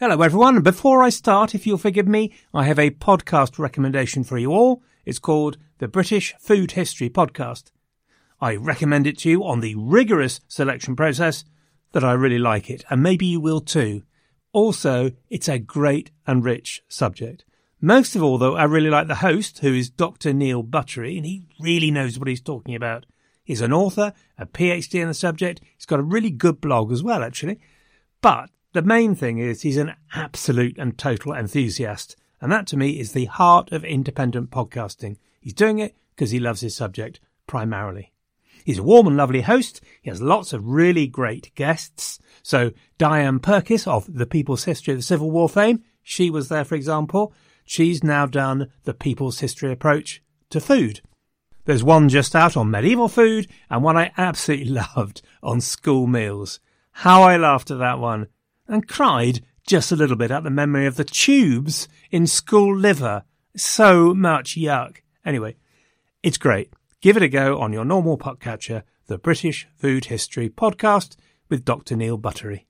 Hello, everyone. Before I start, if you'll forgive me, I have a podcast recommendation for you all. It's called the British Food History Podcast. I recommend it to you on the rigorous selection process that I really like it, and maybe you will too. Also, it's a great and rich subject. Most of all, though, I really like the host, who is Dr. Neil Buttery, and he really knows what he's talking about. He's an author, a PhD in the subject. He's got a really good blog as well, actually. But the main thing is he's an absolute and total enthusiast. And that to me is the heart of independent podcasting. He's doing it because he loves his subject primarily. He's a warm and lovely host. He has lots of really great guests. So Diane Purkiss of the People's History of the Civil War fame, she was there, for example. She's now done the People's History approach to food. There's one just out on medieval food and one I absolutely loved on school meals. How I laughed at that one and cried just a little bit at the memory of the tubes in school liver. So much yuck. Anyway, it's great. Give it a go on your normal podcatcher, the British Food History Podcast with Dr. Neil Buttery.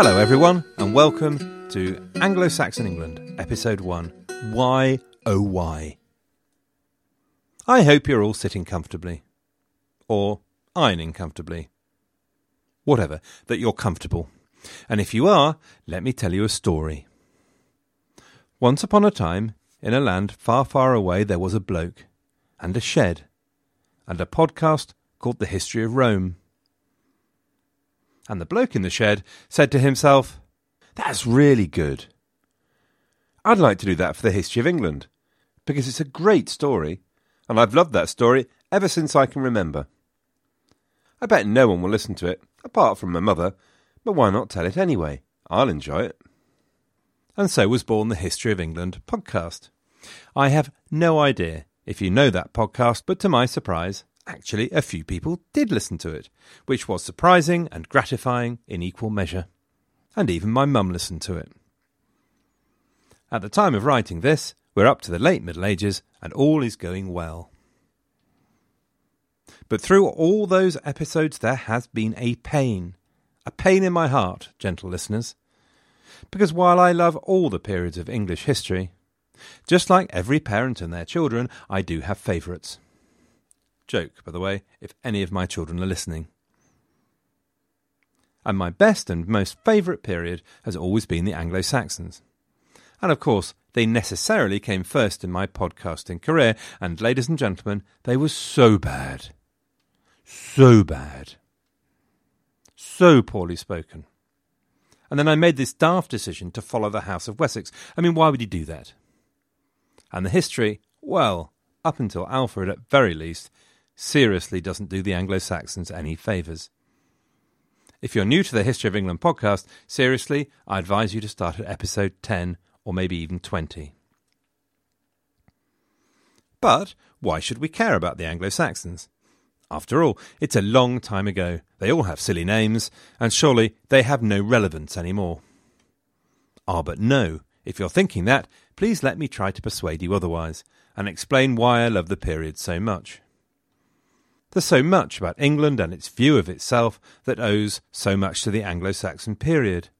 Hello, everyone, and welcome to Anglo Saxon England, Episode 1 Why Oh Why? I hope you're all sitting comfortably, or ironing comfortably. Whatever, that you're comfortable. And if you are, let me tell you a story. Once upon a time, in a land far, far away, there was a bloke, and a shed, and a podcast called The History of Rome. And the bloke in the shed said to himself, That's really good. I'd like to do that for the history of England, because it's a great story, and I've loved that story ever since I can remember. I bet no one will listen to it, apart from my mother, but why not tell it anyway? I'll enjoy it. And so was born the History of England podcast. I have no idea if you know that podcast, but to my surprise, actually a few people did listen to it, which was surprising and gratifying in equal measure. And even my mum listened to it. At the time of writing this, we're up to the late Middle Ages and all is going well. But through all those episodes, there has been a pain. A pain in my heart, gentle listeners. Because while I love all the periods of English history, just like every parent and their children, I do have favourites. Joke, by the way, if any of my children are listening. And my best and most favourite period has always been the Anglo Saxons. And of course, they necessarily came first in my podcasting career, and ladies and gentlemen, they were so bad. So bad. So poorly spoken. And then I made this daft decision to follow the House of Wessex. I mean, why would you do that? And the history, well, up until Alfred at very least, seriously doesn't do the Anglo Saxons any favours. If you're new to the History of England podcast, seriously, I advise you to start at episode 10 or maybe even 20. But why should we care about the Anglo Saxons? After all, it's a long time ago. They all have silly names, and surely they have no relevance anymore. Ah, but no. If you're thinking that, please let me try to persuade you otherwise, and explain why I love the period so much. There's so much about England and its view of itself that owes so much to the Anglo Saxon period.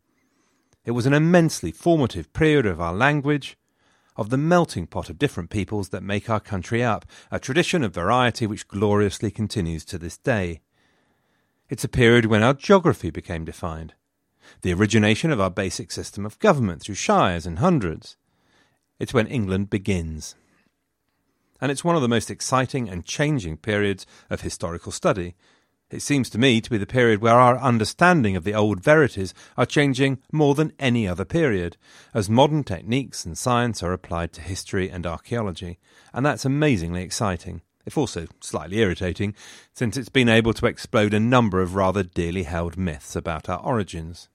It was an immensely formative period of our language, of the melting pot of different peoples that make our country up, a tradition of variety which gloriously continues to this day. It's a period when our geography became defined, the origination of our basic system of government through shires and hundreds. It's when England begins and it's one of the most exciting and changing periods of historical study. It seems to me to be the period where our understanding of the old verities are changing more than any other period, as modern techniques and science are applied to history and archaeology, and that's amazingly exciting, if also slightly irritating, since it's been able to explode a number of rather dearly held myths about our origins.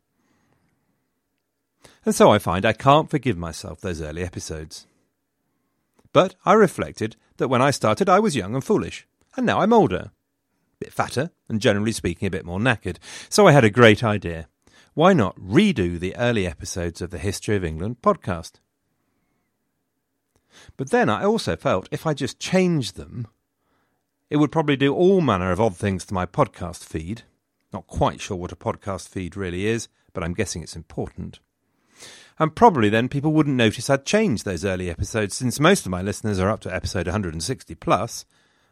And so I find I can't forgive myself those early episodes. But I reflected that when I started I was young and foolish, and now I'm older. A bit fatter, and generally speaking a bit more knackered. So I had a great idea. Why not redo the early episodes of the History of England podcast? But then I also felt if I just changed them, it would probably do all manner of odd things to my podcast feed. Not quite sure what a podcast feed really is, but I'm guessing it's important and probably then people wouldn't notice I'd changed those early episodes since most of my listeners are up to episode 160 plus.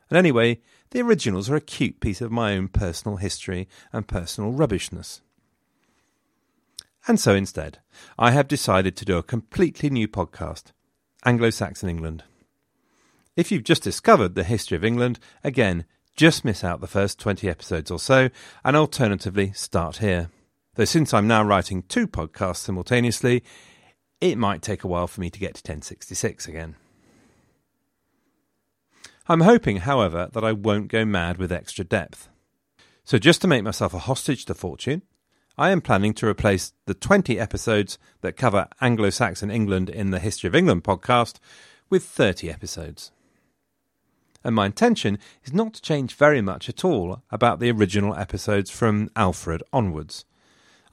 And anyway, the originals are a cute piece of my own personal history and personal rubbishness. And so instead, I have decided to do a completely new podcast Anglo Saxon England. If you've just discovered the history of England, again, just miss out the first 20 episodes or so, and alternatively, start here. Though since I'm now writing two podcasts simultaneously, it might take a while for me to get to 1066 again. I'm hoping, however, that I won't go mad with extra depth. So, just to make myself a hostage to fortune, I am planning to replace the 20 episodes that cover Anglo Saxon England in the History of England podcast with 30 episodes. And my intention is not to change very much at all about the original episodes from Alfred onwards.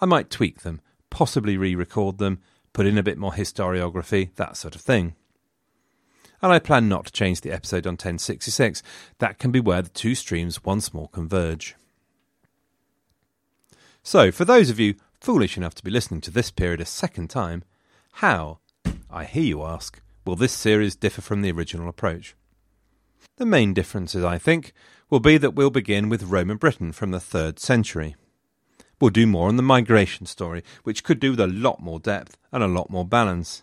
I might tweak them, possibly re record them, put in a bit more historiography, that sort of thing. And I plan not to change the episode on 1066. That can be where the two streams once more converge. So, for those of you foolish enough to be listening to this period a second time, how, I hear you ask, will this series differ from the original approach? The main differences, I think, will be that we'll begin with Roman Britain from the 3rd century. We'll do more on the migration story, which could do with a lot more depth and a lot more balance.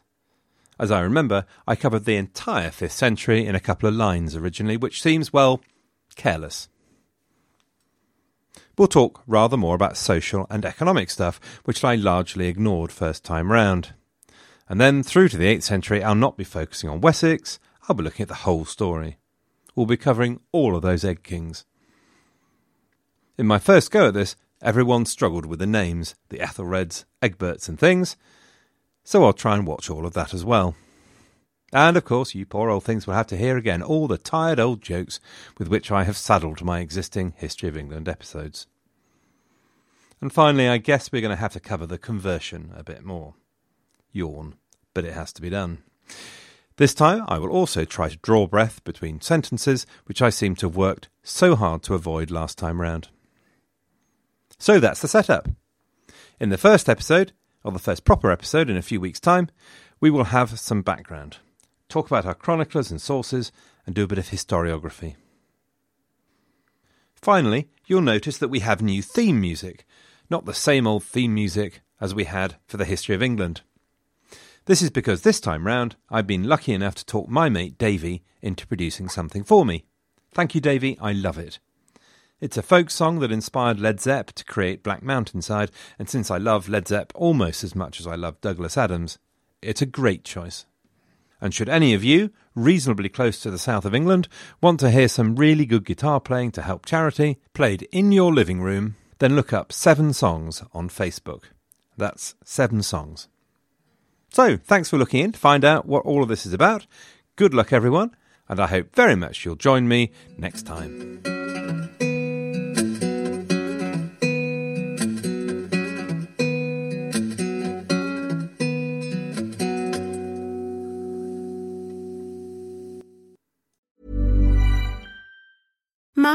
As I remember, I covered the entire 5th century in a couple of lines originally, which seems, well, careless. We'll talk rather more about social and economic stuff, which I largely ignored first time round. And then through to the 8th century, I'll not be focusing on Wessex, I'll be looking at the whole story. We'll be covering all of those egg kings. In my first go at this, Everyone struggled with the names, the Ethelreds, Egberts, and things, so I'll try and watch all of that as well. And of course, you poor old things will have to hear again all the tired old jokes with which I have saddled my existing History of England episodes. And finally, I guess we're going to have to cover the conversion a bit more. Yawn, but it has to be done. This time, I will also try to draw breath between sentences, which I seem to have worked so hard to avoid last time round. So that's the setup. In the first episode, or the first proper episode in a few weeks' time, we will have some background, talk about our chroniclers and sources, and do a bit of historiography. Finally, you'll notice that we have new theme music, not the same old theme music as we had for the history of England. This is because this time round I've been lucky enough to talk my mate Davy into producing something for me. Thank you, Davy, I love it. It's a folk song that inspired Led Zepp to create Black Mountainside, and since I love Led Zepp almost as much as I love Douglas Adams, it's a great choice. And should any of you, reasonably close to the south of England, want to hear some really good guitar playing to help charity, played in your living room, then look up Seven Songs on Facebook. That's Seven Songs. So, thanks for looking in to find out what all of this is about. Good luck, everyone, and I hope very much you'll join me next time.